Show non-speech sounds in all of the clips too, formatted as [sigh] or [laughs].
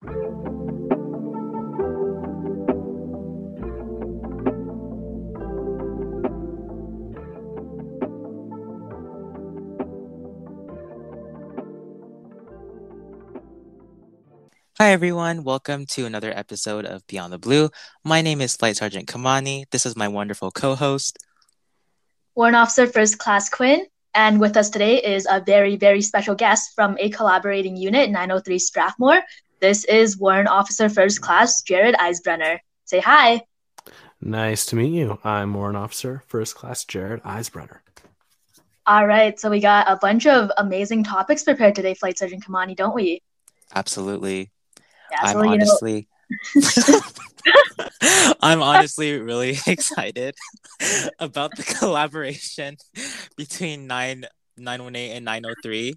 Hi, everyone. Welcome to another episode of Beyond the Blue. My name is Flight Sergeant Kimani. This is my wonderful co host, Warrant Officer First Class Qin. And with us today is a very, very special guest from a collaborating unit, 903 Strathmore. This is Warrant Officer First Class Jared Eisenbruner. Say hi. Nice to meet you. I'm Warrant Officer First Class Jared Eisenbruner. All right, so we got a bunch of amazing topics prepared today, Flight Sergeant Kimani, don't we? Absolutely. Yeah, I'm so, you know, honestly [laughs] I'm honestly really [laughs] excited about the collaboration between 9 918 and 903.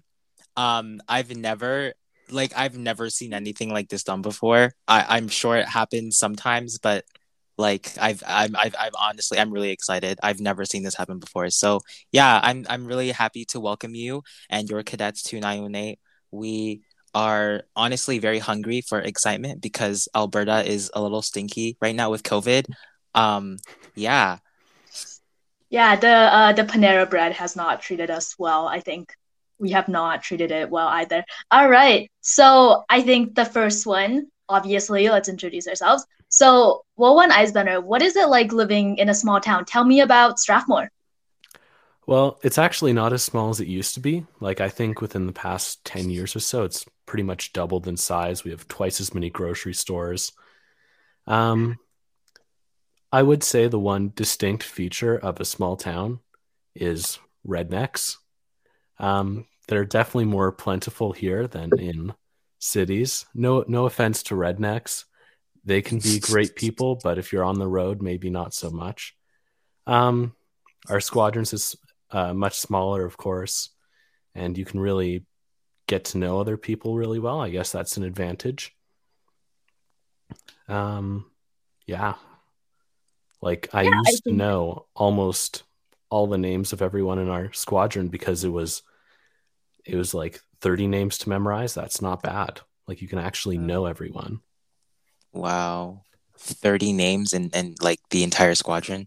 Um I've never like I've never seen anything like this done before. I I'm sure it happens sometimes, but like I've I'm I've, I've honestly I'm really excited. I've never seen this happen before. So, yeah, I'm I'm really happy to welcome you and your cadets to 918. We are honestly very hungry for excitement because Alberta is a little stinky right now with COVID. Um, yeah, yeah, the uh, the Panera bread has not treated us well. I think we have not treated it well either. All right, so I think the first one, obviously, let's introduce ourselves. So, well, Wowan Eisenbruner, what is it like living in a small town? Tell me about Strathmore. Well, it's actually not as small as it used to be. Like, I think within the past 10 years or so, it's pretty much doubled in size. We have twice as many grocery stores. Um, I would say the one distinct feature of a small town is rednecks. Um, they're definitely more plentiful here than in cities. No, no offense to rednecks. They can be great [laughs] people, but if you're on the road, maybe not so much. Um, our squadrons is uh, much smaller, of course, and you can really get to know other people really well. I guess that's an advantage. Um, yeah, like I Yeah, I used to know almost all the names of everyone in our squadron because it was it was like 30 names to memorize. That's not bad. Like you can actually know everyone. wow, thirty names and and like the entire squadron.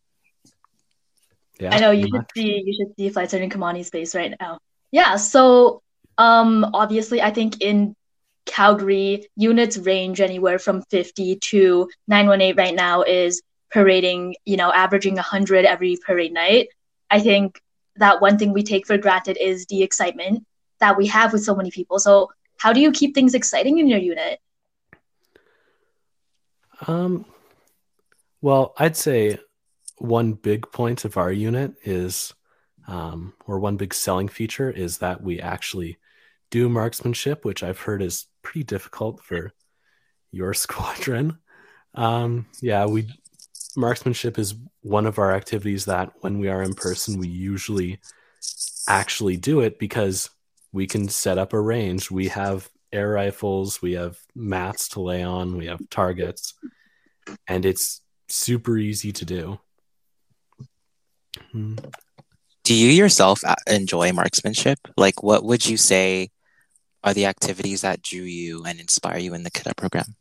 Yeah. I know you pretty should see you should see Flight Sergeant Kimani's face right now. Yeah, so um obviously I think in Calgary units range anywhere from 50 to 918 right now is parading, you know, averaging 100 every parade night. I think that one thing we take for granted is the excitement that we have with so many people. So how do you keep things exciting in your unit? Um, well, I'd say one big point of our unit is, um, or one big selling feature is that we actually do marksmanship, which I've heard is pretty difficult for your [laughs] squadron. Um, yeah, we marksmanship is one of our activities that when we are in person, we usually actually do it because we can set up a range. We have air rifles, we have mats to lay on, we have targets, and it's super easy to do. Hmm. Do you yourself enjoy marksmanship? Like, what would you say are the activities that drew you and inspire you in the cadet program?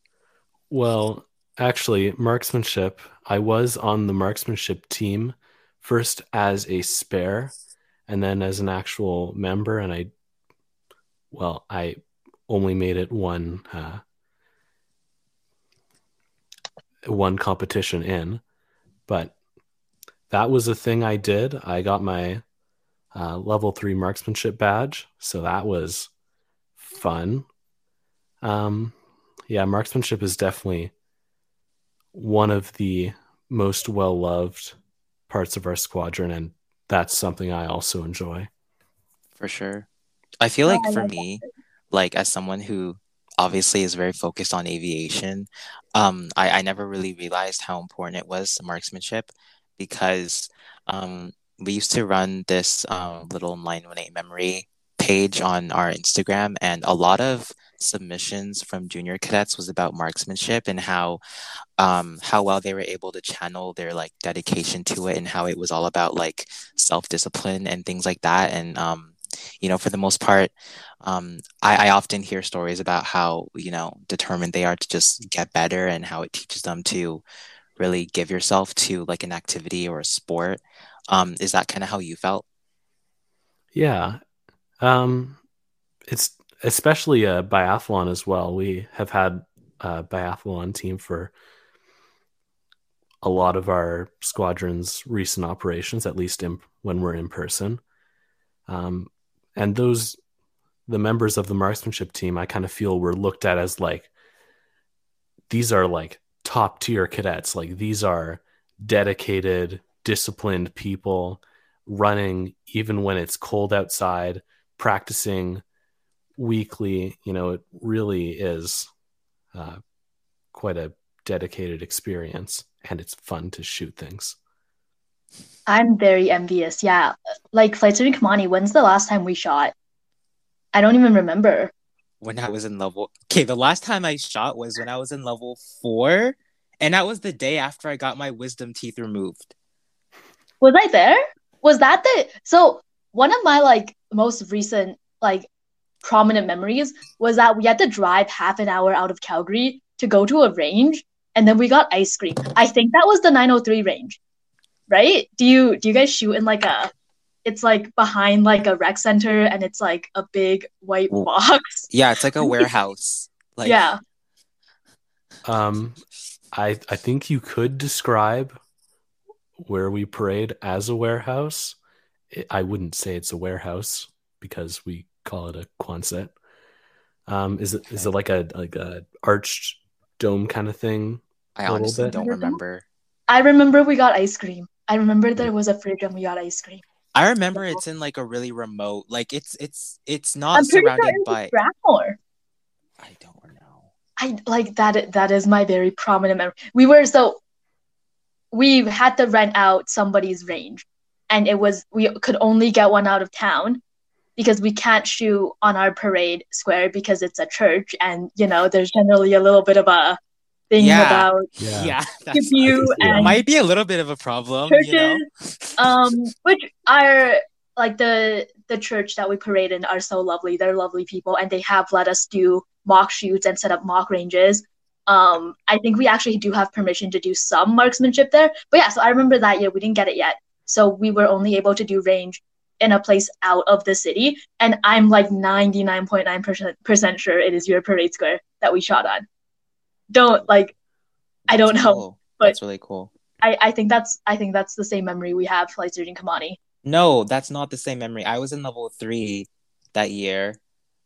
Well, actually, marksmanship, I was on the marksmanship team first as a spare and then as an actual member. And I, well, I only made it one, uh, one competition in, but that was a thing I did. I got my uh, level three marksmanship badge. So that was fun. Um, yeah, marksmanship is definitely one of the most well loved parts of our squadron, and that's something I also enjoy. For sure. I feel like for me, like as someone who obviously is very focused on aviation, um, I, I never really realized how important it was marksmanship because um, we used to run this um, little 918 memory page on our Instagram, and a lot of submissions from junior cadets was about marksmanship and how um how well they were able to channel their like dedication to it and how it was all about like self-discipline and things like that. And um you know, for the most part, um, I, I often hear stories about how you know determined they are to just get better and how it teaches them to really give yourself to like an activity or a sport. Um, is that kind of how you felt? Yeah. Um, it's especially a biathlon as well. We have had a biathlon team for a lot of our squadron's recent operations, at least in, when we're in person. Um, and those, the members of the marksmanship team, I kind of feel were looked at as like, these are like top tier cadets. Like these are dedicated, disciplined people running even when it's cold outside, practicing weekly. You know, it really is uh, quite a dedicated experience and it's fun to shoot things. I'm very envious. Yeah. Like Flight Student Kimani, when's the last time we shot? I don't even remember. When I was in level Okay, the last time I shot was when I was in level 4 and that was the day after I got my wisdom teeth removed. Was I there? Was that the So, one of my like most recent like prominent memories was that we had to drive half an hour out of Calgary to go to a range and then we got ice cream. I think that was the 903 range, right? Do you do you guys shoot in like a? It's like behind like a rec center, and it's like a big white box. Yeah, it's like a [laughs] warehouse. Like yeah. Um, I I think you could describe where we parade as a warehouse. I wouldn't say it's a warehouse because we call it a Quonset. Um, is it is it like a like a arched dome kind of thing I honestly don't remember. I remember we got ice cream. I remember there was a fridge and we got ice cream. I remember it's in like a really remote, like it's it's it's not surrounded sure by Strathmore. I don't know. I like that. That is my very prominent memory. We were so we had to rent out somebody's range, and it was we could only get one out of town because we can't shoot on our parade square because it's a church, and you know there's generally a little bit of a thing yeah. about yeah, yeah [laughs] you and might be a little bit of a problem churches, you know? um which are like the the church that we parade in are so lovely. They're lovely people and they have let us do mock shoots and set up mock ranges. Um i think we actually do have permission to do some marksmanship there but yeah so i remember that year we didn't get it yet. So we were only able to do range in a place out of the city and i'm like 99.9% sure it is your parade square that we shot on don't like I don't know. Cool. But that's really cool. I, I think that's I think that's the same memory we have Flight Student Kimani. No, that's not the same memory. I was in level three that year,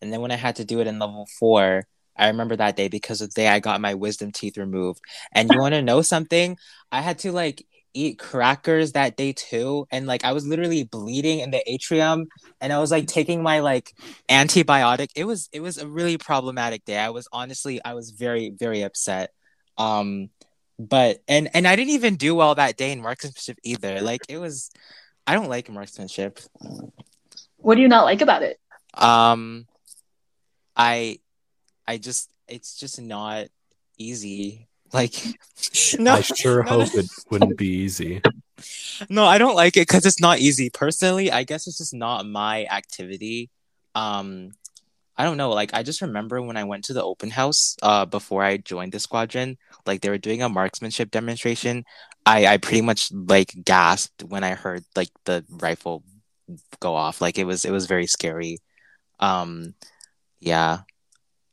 and then when I had to do it in level four, I remember that day because of the day I got my wisdom teeth removed. And you want to know something? I had to like eat crackers that day too and like i was literally bleeding in the atrium and i was like taking my like antibiotic. It was it was a really problematic day. I was honestly i was very very upset. Um but and and i didn't even do well that day in marksmanship either. Like it was i don't like marksmanship. What do you not like about it? Um i i just it's just not easy like, [laughs] no, I sure no, hope no. it wouldn't be easy. No, I don't like it because it's not easy. Personally, I guess it's just not my activity. Um, I don't know. Like, I just remember when I went to the open house uh, before I joined the squadron, like they were doing a marksmanship demonstration. I, I pretty much like gasped when I heard like the rifle go off. Like it was it was very scary. Um, yeah,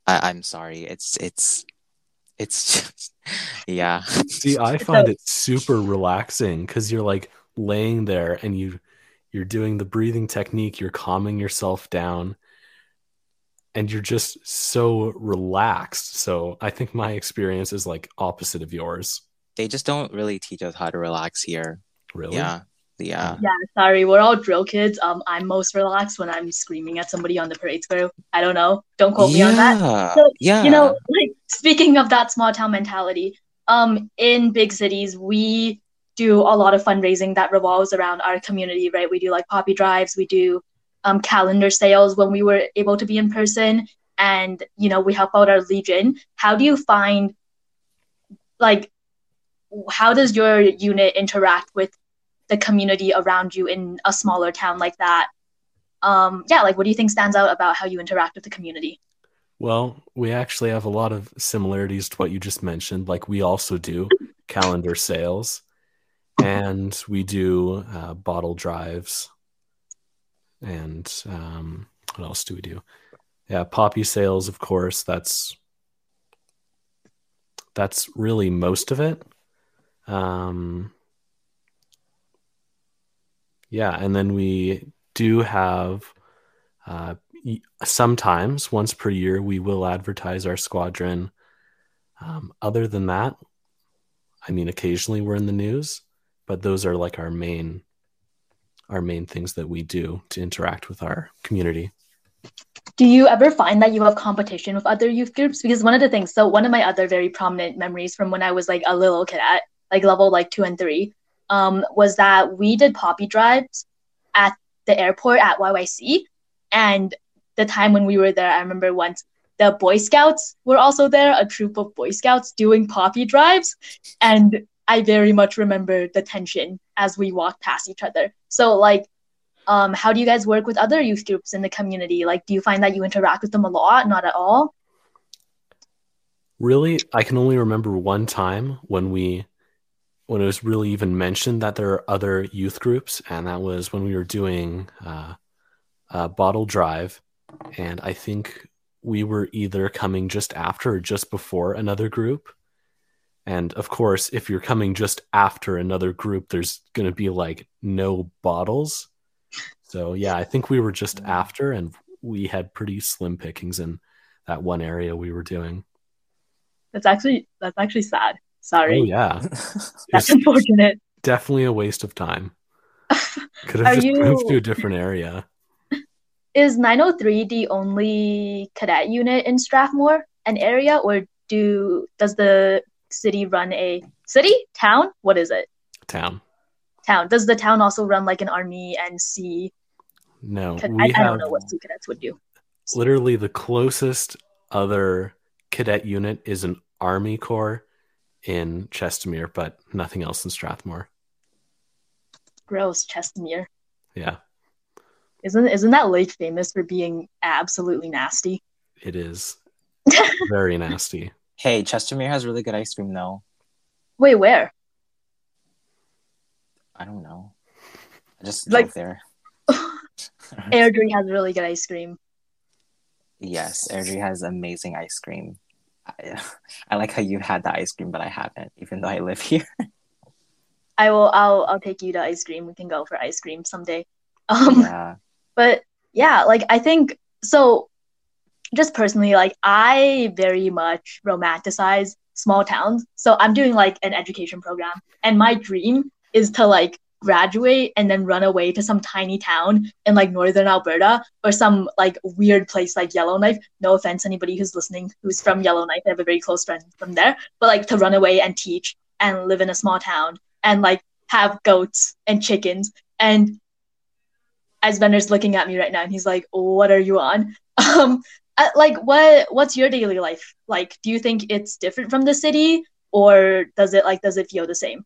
I, I'm sorry. It's it's it's just [laughs] yeah see [laughs] i find it super relaxing because you're like laying there and you you're doing the breathing technique you're calming yourself down and you're just so relaxed so i think my experience is like opposite of yours they just don't really teach us how to relax here really yeah yeah. Yeah, sorry, we're all drill kids. Um, I'm most relaxed when I'm screaming at somebody on the parade square. I don't know. Don't quote me on that. So, yeah. You know, like speaking of that small town mentality, um, in big cities, we do a lot of fundraising that revolves around our community, right? We do like poppy drives, we do um, calendar sales when we were able to be in person, and you know, we help out our legion. How do you find like how does your unit interact with the community around you in a smaller town like that um, yeah, like what do you think stands out about how you interact with the community? Well, we actually have a lot of similarities to what you just mentioned. Like we also do calendar sales, and we do uh, bottle drives, and um, what else do we do? Yeah, poppy sales, of course. That's that's really most of it. Um, yeah, and then we do have uh, sometimes once per year we will advertise our squadron. Um, other than that, I mean, occasionally we're in the news, but those are like our main our main things that we do to interact with our community. Do you ever find that you have competition with other youth groups? Because one of the things, so one of my other very prominent memories from when I was like a little cadet, like level like two and three, um, was that we did poppy drives at the airport at YYC, and the time when we were there, I remember once the Boy Scouts were also there, a troop of Boy Scouts doing poppy drives. And I very much remember the tension as we walked past each other. So, like, um, how do you guys work with other youth groups in the community? Like, do you find that you interact with them a lot? Not at all? Really, I can only remember one time when we when it was really even mentioned that there are other youth groups, and that was when we were doing uh, a bottle drive and I think we were either coming just after or just before another group. And of course, if you're coming just after another group, there's going to be like no bottles. So, yeah, I think we were just mm. after, and we had pretty slim pickings in that one area we were doing. That's actually that's actually sad. Sorry. Oh yeah, [laughs] that's unfortunate. Definitely a waste of time. [laughs] Could have just you... moved to a different area is 903 the only cadet unit in Strathmore, an area, or do does the city run a city town? What is it? Town. Town. Does the town also run like an army and sea? No, I, I, don't know what sea cadets would do. Literally, the closest other cadet unit is an army corps in Chestermere, but nothing else in Strathmore. Gross, Chestermere. Yeah. Isn't isn't that lake famous for being absolutely nasty? It is [laughs] very nasty. Hey, Chestermere has really good ice cream though. Wait, where? I don't know. I just like there. [laughs] Airdrie has really good ice cream. Yes, Airdrie has amazing ice cream. I, [laughs] I like how you've had the ice cream, but I haven't, even though I live here. I will. I'll. I'll take you to ice cream. We can go for ice cream someday. Um, yeah. But yeah, like I think so just personally, like I very much romanticize small towns. So I'm doing like an education program and my dream is to like graduate and then run away to some tiny town in like northern Alberta or some like weird place like Yellowknife. No offense, anybody who's listening who's from Yellowknife. I have a very close friend from there. But like to run away and teach and live in a small town and like have goats and chickens and as Bender's looking at me right now and he's like, "What are you on?" [laughs] Um, like what what's your daily life like? Do you think it's different from the city, or does it like does it feel the same?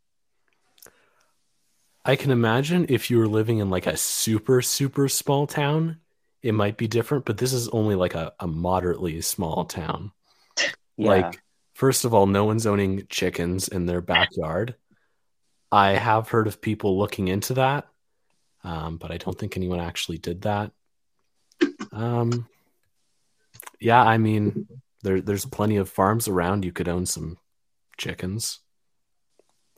I can imagine if you were living in like a super super small town, it might be different. But this is only like a, a moderately small town. [laughs] Yeah. Like, first of all, no one's owning chickens in their backyard. I have heard of people looking into that um, but I don't think anyone actually did that. Um, yeah, I mean, there there's plenty of farms around. You could own some chickens.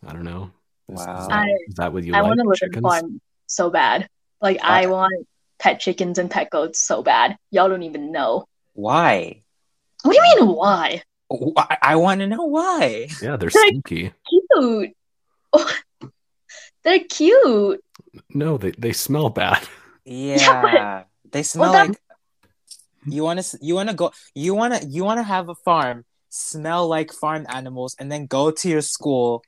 I don't know. Is, wow. is, that, is that what you I like? want to live chickens? in farm so bad. Like what? I want pet chickens and pet goats so bad. Y'all don't even know. Why? What do you mean why? I, I want to know why. Yeah, they're, they're stinky. Cute. [laughs] they're cute. No, they they smell bad. Yeah, [laughs] yeah. They smell well, like. Hmm? You want to you want to go you want to you want to have a farm smell like farm animals and then go to your school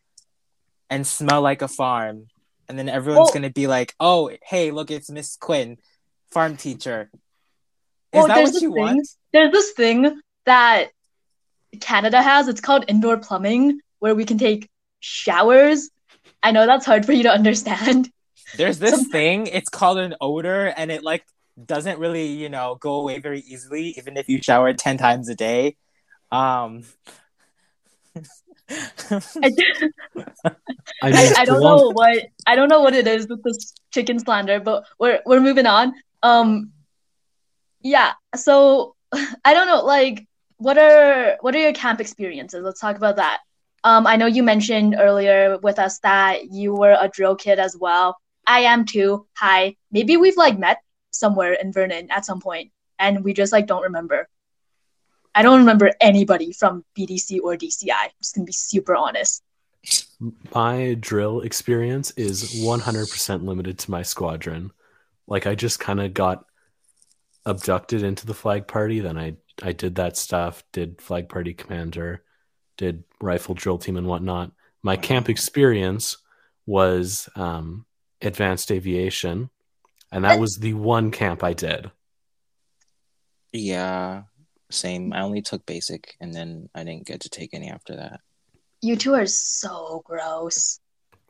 and smell like a farm. And then everyone's well, gonna be like oh hey look it's miss qin farm teacher. Is well, that what you thing, want? there's this thing that canada has. It's called indoor plumbing where we can take showers. I know that's hard for you to [laughs] understand there's this thing, it's called an odor, and it like doesn't really, you know, go away very easily, even if you shower 10 times a day. Um, I, [laughs] I mean, I, I don't know what I don't know what it is with this chicken slander, but we're we're moving on. Um, yeah. So [laughs] I don't know. Like, what are what are your camp experiences? Let's talk about that. Um, I know you mentioned earlier with us that you were a drill kid as well. I am too. Hi. Maybe we've like met somewhere in Vernon at some point, and we just like don't remember. I don't remember anybody from BDC or DCI. I'm just gonna be super honest. my drill experience is 100% limited to my squadron. Like I just kind of got abducted into the flag party, then I I did that stuff, did flag party commander, did rifle drill team and whatnot. My camp experience was um, advanced aviation, and that was the one camp I did. yeah, same. I only took basic and then I didn't get to take any after that. You two are so gross.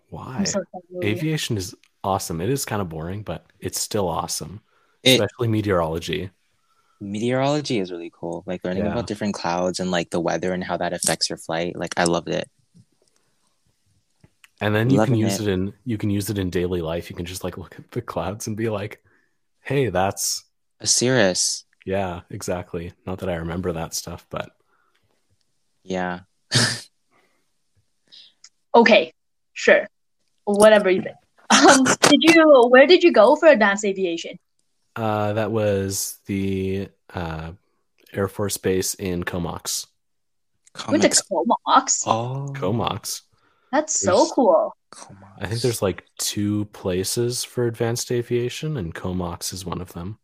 Why? So. Aviation is awesome. It is kind of boring, but it's still awesome, It, especially meteorology. meteorology is really cool. Like learning Yeah. about different clouds and like the weather and how that affects your flight. Like I loved it. And then you can use it. it in you can use it in daily life. You can just like look at the clouds and be like, "Hey, that's A Cirrus. yeah, exactly." Not that I remember that stuff, but Yeah. [laughs] Okay, sure. Whatever you think. Um, did you where did you go for advanced aviation? uh, that was the uh, Air Force Base in Comox. Went to Comox. Oh, Comox. That's so cool. Comox. I think there's like two places for advanced aviation, and Comox is one of them.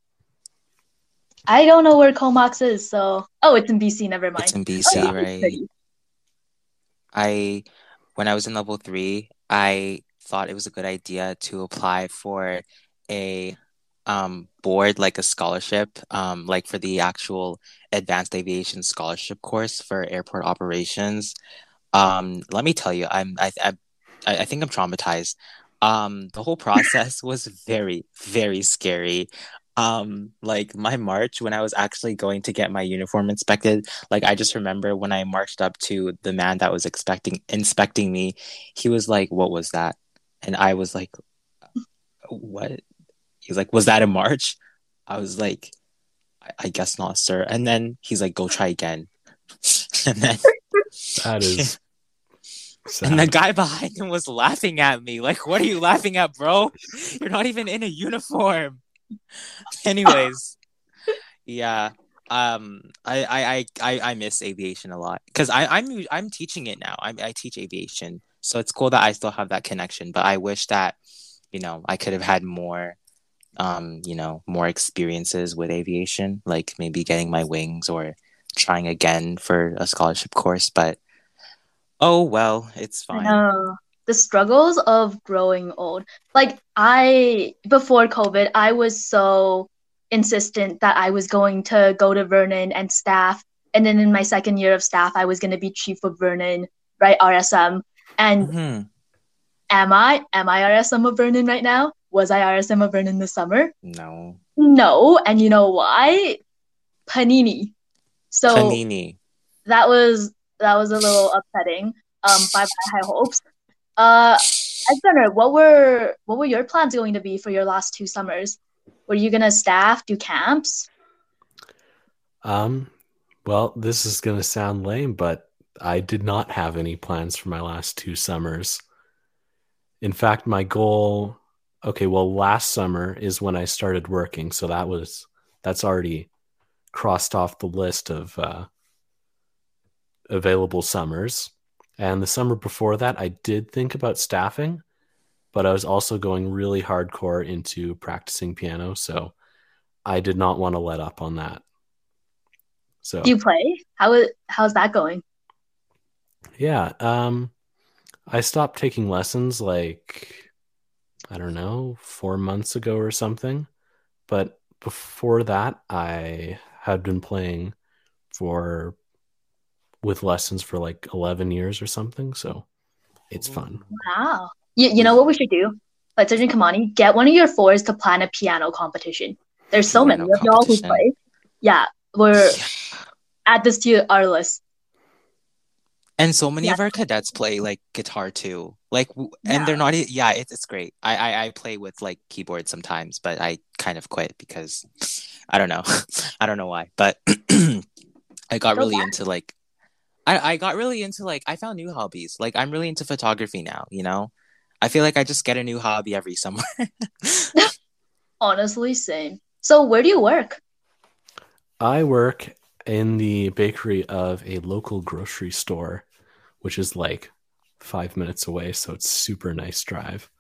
I don't know where Comox is, so oh, it's in BC. Never mind. It's in BC, Oh, yeah, right? I when I was in level three, I thought it was a good idea to apply for a um board like a scholarship, um like for the actual advanced aviation scholarship course for airport operations. Um, let me tell you, I'm I I I think I'm traumatized. Um, the whole process [laughs] was very, very scary. Um, like my march when I was actually going to get my uniform inspected, like I just remember when I marched up to the man that was expecting inspecting me, he was like, "What was that?" And I was like, "What?" He's like, "Was that a march?" I was like, "I, I guess not, sir." And then he's like, "Go try again." [laughs] and then That is sad. [laughs] and the guy behind him was laughing at me. Like, what are you laughing at, bro? You're not even in a uniform. [laughs] Anyways, yeah. Um, I I I I, miss aviation a lot because I I'm I'm teaching it now. I I teach aviation, so it's cool that I still have that connection. But I wish that you know I could have had more, um, you know, more experiences with aviation, like maybe getting my wings or trying again for a scholarship course. But oh well, it's fine. the struggles of growing old. Like I before COVID, I was so insistent that I was going to go to Vernon and staff, and then in my second year of staff, I was going to be chief of Vernon, right? RSM. And Mhm. am I am I RSM of Vernon right now? Was I RSM of Vernon this summer? No. No, and you know why? Panini. So Panini. that was that was a little upsetting. Um, bye bye high hopes. Uh, Alexander, what were what were your plans going to be for your last two summers? Were you gonna staff, do camps? Um, well, this is going to sound lame, but I did not have any plans for my last two summers. In fact, my goal, okay, well, last summer is when I started working, so that was that's already crossed off the list of uh, available summers. And the summer before that, I did think about staffing, but I was also going really hardcore into practicing piano, so I did not want to let up on that. So Do you play? How is how's that going? yeah, um, I stopped taking lessons like I don't know four months ago or something, but before that, I had been playing for with lessons for like eleven years or something. So it's fun. Wow. You, you know what we should do? Like Sergeant Kimani, get one of your fours to plan a piano competition. There's so Piano many of y'all who play. Yeah, we're Yeah. add this to our list. And so many Yeah. of our cadets play like guitar too. Like, w- Yeah. and they're not. Yeah, it's it's great. I, I I play with like keyboard sometimes, but I kind of quit because I don't know. [laughs] I don't know why, but [clears throat] I got Go really back. into like. I I got really into like I found new hobbies. Like I'm really into photography now. You know, I feel like I just get a new hobby every summer. [laughs] [laughs] Honestly, same. So where do you work? I work in the bakery of a local grocery store, which is like five minutes away. So it's super nice drive.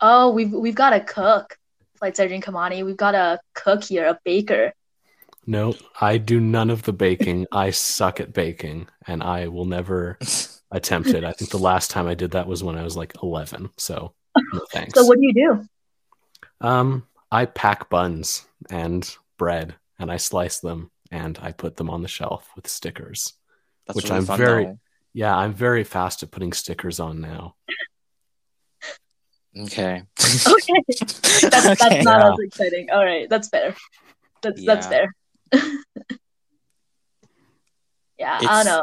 Oh, we've we've got a cook, Flight Sergeant Kimani. We've got a cook here, a baker. No, I do none of the baking. I suck at baking and I will never [laughs] attempt it. I think the last time I did that was when I was like 11. So no [laughs] thanks. So what do you do? Um, I pack buns and bread and I slice them and I put them on the shelf with stickers. That's Which really I'm fun, very- though. Yeah, I'm very fast at putting stickers on now. Okay. [laughs] Okay, that's that's Okay. not Yeah. as exciting. All right, that's fair. That's that's Yeah. fair. [laughs] yeah, I don't know.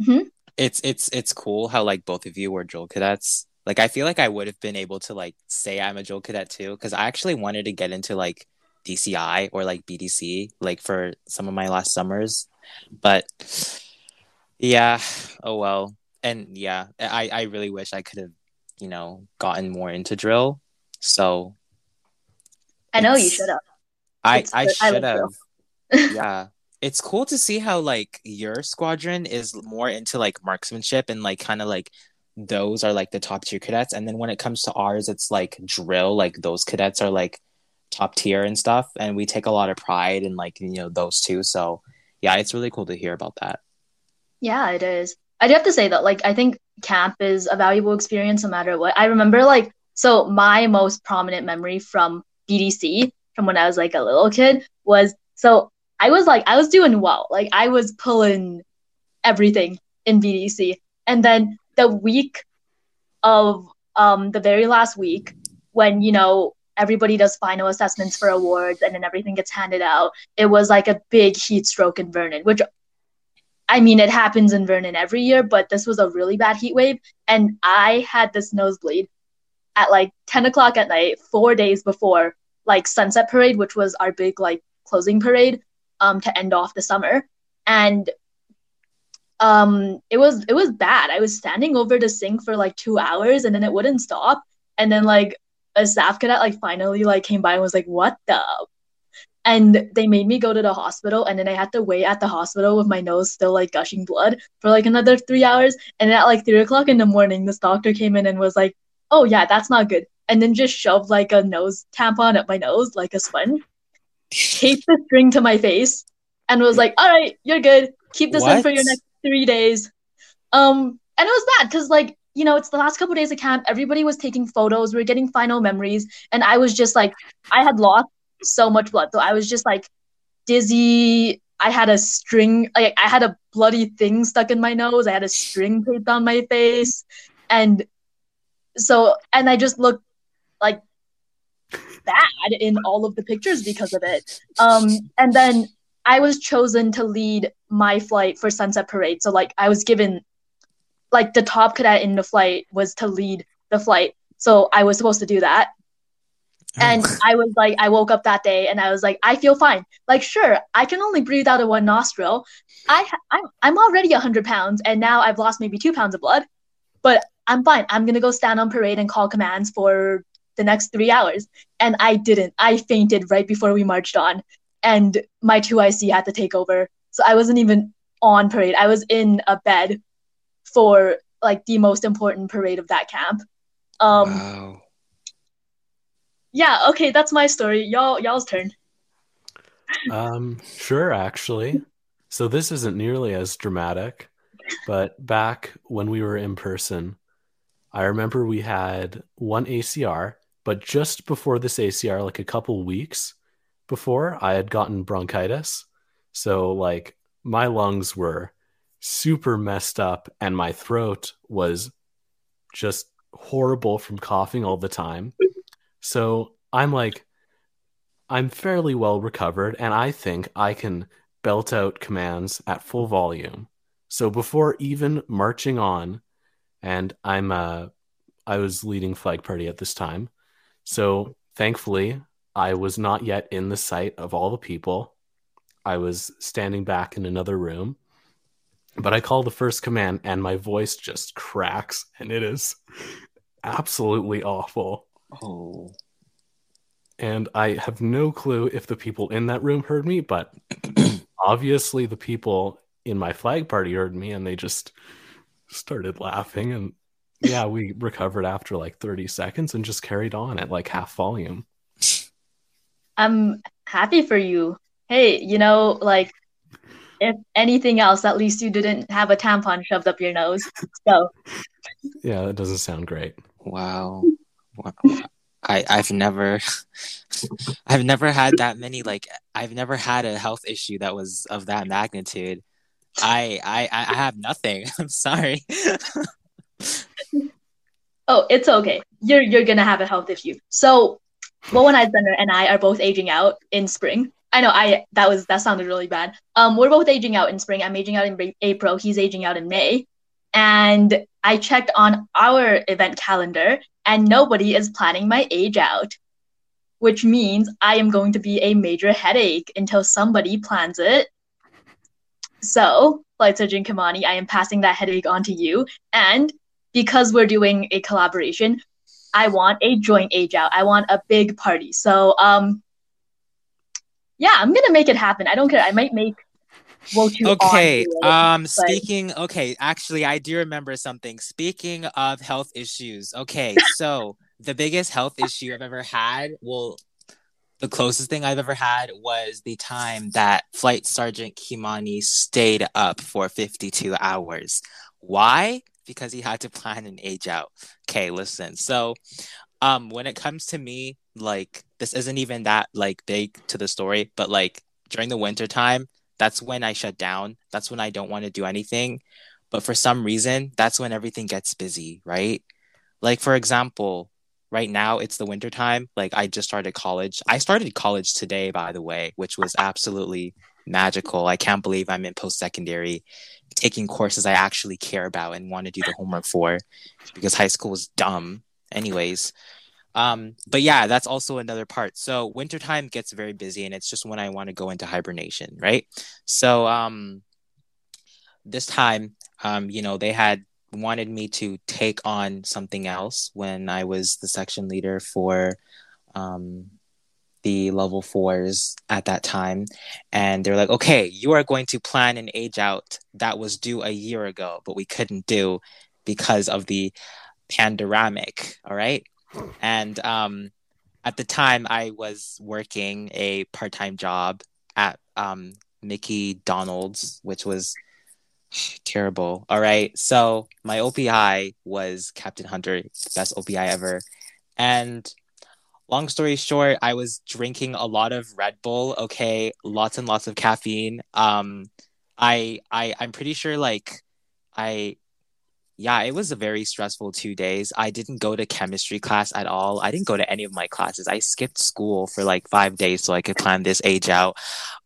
Mm-hmm. it's it's it's cool how like both of you were drill cadets. Like I feel like I would have been able to like say I'm a drill cadet too because I actually wanted to get into like DCI or like BDC like for some of my last summers, but yeah, oh well. And yeah, I I really wish I could have you know gotten more into drill. So I know you should have. I It's I should have. [laughs] yeah. It's cool to see how like your squadron is more into like marksmanship and like kind of like those are like the top tier cadets and then when it comes to ours it's like drill like those cadets are like top tier and stuff and we take a lot of pride in like you know those two so yeah it's really cool to hear about that Yeah, it is. I do have to say that, like, I think camp is a valuable experience no matter what. I remember, like, so my most prominent memory from BDC, from when I was like a little kid, was so I was like, I was doing well. Like, I was pulling everything in BDC. And then the week of um, the very last week, when, you know, everybody does final assessments for awards and then everything gets handed out, it was like a big heat stroke in Vernon, which I mean, it happens in Vernon every year, but this was a really bad heat wave. And I had this nosebleed at like 10 o'clock at night, four days before like Sunset Parade, which was our big like closing parade um, to end off the summer. And um, it was it was bad. I was standing over the sink for like two hours and then it wouldn't stop. And then like a staff cadet like finally like came by and was like, "What the and they made me go to the hospital and then i had to wait at the hospital with my nose still like gushing blood for like another three hours. And then at like three o'clock in the morning this doctor came in and was like oh yeah that's not good. And then just shoved like a nose tampon at my nose like a sponge taped the string to my face and was like all right you're good. Keep this in for your next three days. Um and it was bad because like you know it's the last couple days of camp. Everybody was taking photos. We are getting final memories. And i was just like i had lost so much blood. So I was just like dizzy. I had a string, like I had a bloody thing stuck in my nose. I had a string taped on my face. And so, and I just looked like bad in all of the pictures because of it. Um, and then I was chosen to lead my flight for Sunset Parade. So, like, I was given, like, the top cadet in the flight was to lead the flight. So I was supposed to do that. And I was like, I woke up that day and I was like, I feel fine. Like, sure, I can only breathe out of one nostril. I, I'm, I'm already 100 pounds and now I've lost maybe two pounds of blood, but I'm fine. I'm going to go stand on parade and call commands for the next three hours. And I didn't. I fainted right before we marched on. And my 2IC had to take over. So I wasn't even on parade. I was in a bed for like the most important parade of that camp. Um, wow yeah, okay, that's my story. Y'all, y'all's turn. Um, sure, actually. So this isn't nearly as dramatic, but back when we were in person, I remember we had one ACR, but just before this ACR, like a couple weeks before, I had gotten bronchitis. So like my lungs were super messed up and my throat was just horrible from coughing all the time. So I'm like I'm fairly well recovered, and I think I can belt out commands at full volume. So before even marching on, and I'm uh, I was leading flag party at this time, so thankfully I was not yet in the sight of all the people. I was standing back in another room, but I call the first command, and my voice just cracks, and it is absolutely awful. Oh. And I have no clue if the people in that room heard me, but [clears throat] obviously the people in my flag party heard me and they just started laughing. And yeah, we [laughs] recovered after like 30 seconds and just carried on at like half volume. I'm happy for you. Hey, you know, like if anything else, at least you didn't have a tampon shoved up your nose. So [laughs] yeah, that doesn't sound great. Wow. I I've never [laughs] I've never had that many like I've never had a health issue that was of that magnitude. I I I have nothing. [laughs] I'm sorry. [laughs] oh, it's okay. You're you're gonna have a health issue. So, Bowen Eisenbruner and I are both aging out in spring. I know I that was that sounded really bad. Um, we're both aging out in spring. I'm aging out in April. He's aging out in May, and I checked on our event calendar, and nobody is planning my age out, which means I am going to be a major headache until somebody plans it. So, Flight Surgeon Kimani, I am passing that headache on to you. And because we're doing a collaboration, I want a joint age out. I want a big party. So, um, yeah, I'm gonna make it happen. I don't care. I might make okay um but... speaking okay actually i do remember something. Speaking of health issues okay so the biggest health issue i've ever had well the closest thing i've ever had was the time that flight sergeant kimani stayed up for 52 hours. Why? Because he had to plan an age out. Okay listen so um when it comes to me like this isn't even that like big to the story but like during the winter time that's when I shut down. That's when I don't want to do anything. But for some reason, that's when everything gets busy, right? Like, for example, right now it's the winter time. Like, I just started college. I started college today, by the way, which was absolutely magical. I can't believe I'm in post secondary taking courses I actually care about and want to do the homework for because high school was dumb. Anyways, um, but yeah, that's also another part. So wintertime gets very busy and it's just when I want to go into hibernation, right? So um, this time, um, you know, they had wanted me to take on something else when I was the section leader for um, the level fours at that time. And they're like, okay, you are going to plan an age out that was due a year ago, but we couldn't do because of the pandemic. All right. And um, at the time, I was working a part time job at um, Mickey Donald's, which was terrible. All right. So my OPI was Captain Hunter, best OPI ever. And long story short, I was drinking a lot of Red Bull. Okay, lots and lots of caffeine. Um, I I I'm pretty sure like I yeah, it was a very stressful two days. I didn't go to chemistry class at all. I didn't go to any of my classes. I skipped school for like five days so I could plan this age out.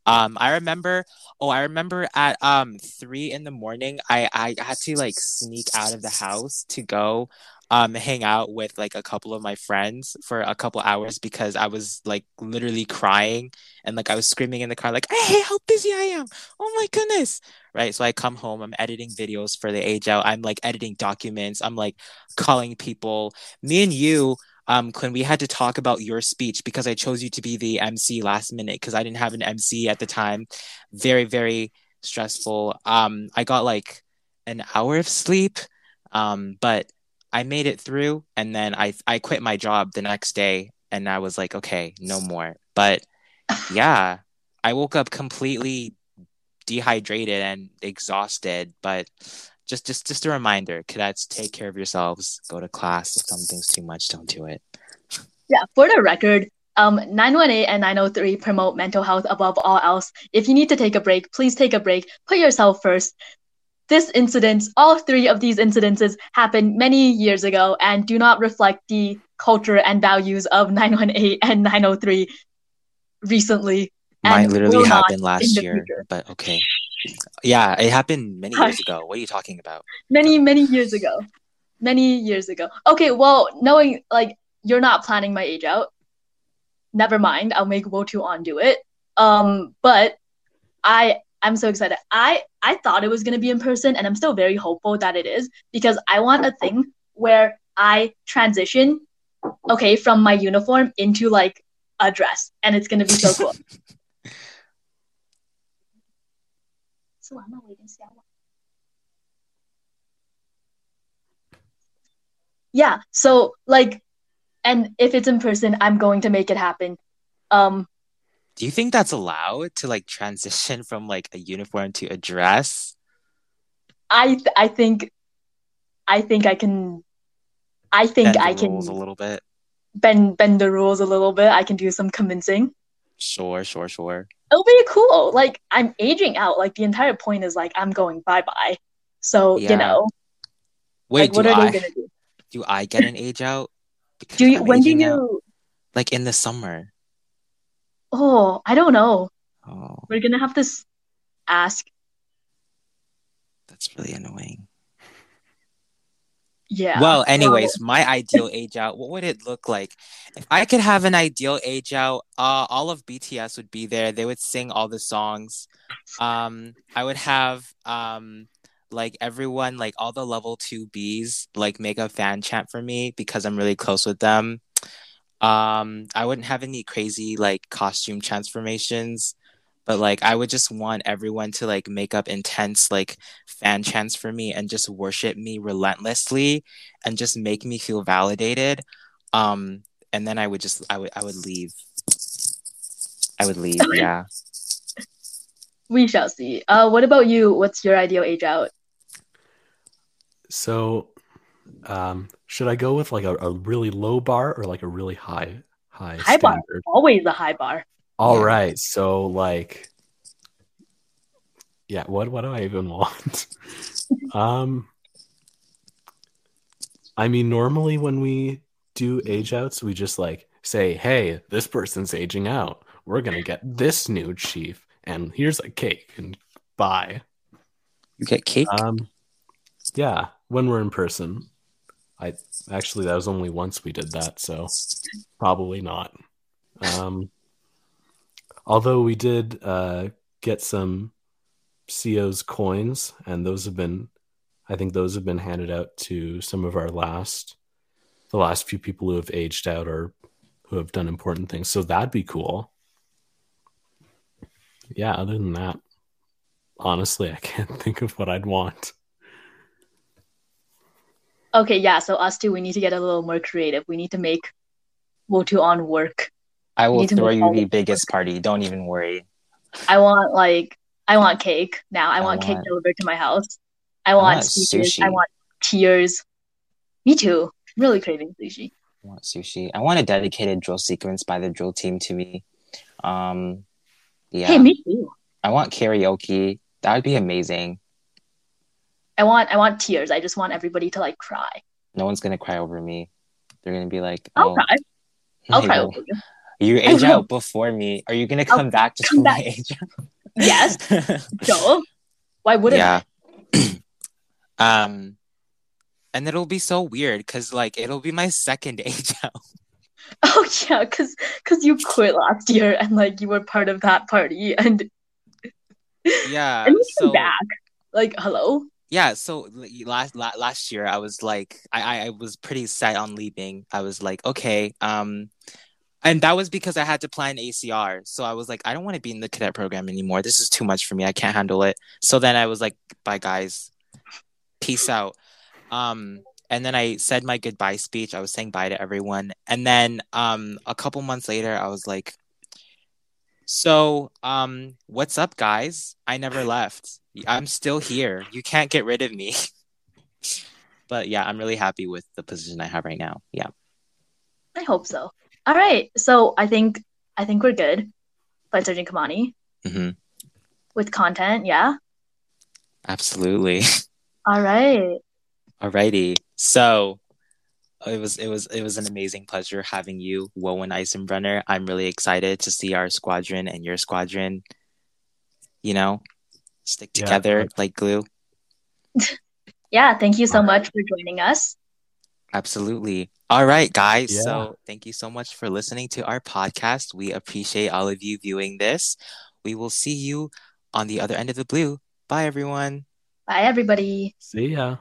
Um, I remember, oh, I remember at um three in the morning, I I had to like sneak out of the house to go um hang out with like a couple of my friends for a couple hours because I was like literally crying and like I was screaming in the car like hey how busy I am. Oh my goodness. Right? So I come home I'm editing videos for the age out I'm like editing documents I'm like calling people. Me and you um Qin we had to talk about your speech because I chose you to be the MC last minute because I didn't have an MC at the time. Very very stressful. Um I got like an hour of sleep um but I made it through and then I I quit my job the next day and I was like, okay, no more. But [laughs] yeah, I woke up completely dehydrated and exhausted, but just just just a reminder, cadets, take care of yourselves, go to class. If something's too much, don't do it. Yeah, for the record, um, 918 and 903 promote mental health above all else. If you need to take a break, please take a break. Put yourself first this incident, all three of these incidences happened many years ago and do not reflect the culture and values of 918 and 903. recently. Mine and literally happened last year, future. but okay. Yeah, it happened many years [laughs] ago. What are you talking about? Many, many years ago. Many years ago. Okay, well, knowing like you're not planning my age out, never mind. I'll make Wotu on do it. Um, but I I'm so excited. I I thought it was gonna be in person, and I'm still very hopeful that it is because I want a thing where I transition, okay, from my uniform into like a dress, and it's gonna be so cool. [laughs] yeah, so like, and if it's in person, I'm going to make it happen. Um, Do you think that's allowed to like transition [laughs] from like a uniform to a dress? I th- I think I think I can I think Bend the I can rules a little bit. bend bend the rules a little bit. I can do some convincing. Sure, sure, sure. It'll be cool. Like I'm aging out. Like the entire point is like I'm going bye bye. So Yeah. you know, Wait, like what are I they gonna do? do I get an age out? Because Do you I'm when do aging out? you? like in the summer? Oh, I don't know. Oh, We're gonna have to s- ask. that's really annoying. Yeah. Well, so- anyways, my [laughs] ideal age out, what would it look like? If I could have an ideal age out, uh, all of BTS would be there. They would sing all the songs. Um, I would have um like everyone, like all the level two Bs, like make a fan chant for me because I'm really close with them. Um, I wouldn't have any crazy like costume transformations, but like I would just want everyone to like make up intense like fan chants for me and just worship me relentlessly and just make me feel validated. Um, and then I would just I would I would leave. I would leave, yeah. [laughs] we shall see. Uh, what about you? What's your ideal age out? So, um, should I go with like a, a really low bar or like a really high high High bar. Always a high bar. All Yeah. right, so like, yeah, what what do I even [laughs] want? um, I mean, normally when we do age outs, we just like say, "Hey, this person's aging out. We're gonna get this new chief, and here's a cake and bye." You get cake? Um, yeah, when we're in person. I actually that was only once we did that, so probably not. Um, although we did uh, get some CO's coins, and those have been, I think those have been handed out to some of our last, the last few people who have aged out or who have done important things. So that'd be cool. Yeah. Other than that, honestly, I can't [laughs] think of what I'd want. Okay, yeah. So us two, we need to get a little more creative. We need to make Wotu on work. I will throw you the biggest party. Don't even worry. I want like I want cake now. I, I want, cake delivered to my house. I want, want speeches. sushi. I want tears. Me too. I'm really craving sushi. I want sushi. I want a dedicated drill sequence by the drill team to me. Um, yeah. Hey, me too. I want karaoke. That would be amazing. I want I want tears. I just want everybody to like cry. No one's gonna cry over me. They're gonna be like, I'll "Oh, cry. I'll cry over you. You [laughs] age out before me. Are you gonna come back just come for my back. age Yes? [laughs] Joe. Why wouldn't yeah. [clears throat] um, and it'll be so weird because like it'll be my second [laughs] age out. Oh yeah, cause cause you quit last year and like you were part of that party and Yeah. and you came so back. Like hello. Yeah so last la- last year i was like I, I i was pretty set on leaving. I was like okay um and that was because i had to plan acr so i was like i don't want to be in the cadet program anymore. This is too much for me. I can't handle it. So then i was like bye guys. Peace out. Um and then i said my goodbye speech. I was saying bye to everyone. And then um a couple months later i was like so um what's up guys? I never left i'm still here you can't get rid of me [laughs] but yeah i'm really happy with the position i have right now yeah I hope so. All right. So I think I think we're good. Flight Sergeant Kimani hmm with content. Yeah. absolutely [laughs] All right. alrighty so it was it was it was an amazing pleasure having you, Woe and Eisenbruner. I'm really excited to see our squadron and your squadron, you know, stick together but- like glue. [laughs] Yeah, thank you so All much for joining us. Absolutely. All right, guys. Yeah. So thank you so much for listening to our podcast. We appreciate all of you viewing this. We will see you on the other end of the blue. Bye, everyone. Bye, everybody. See ya.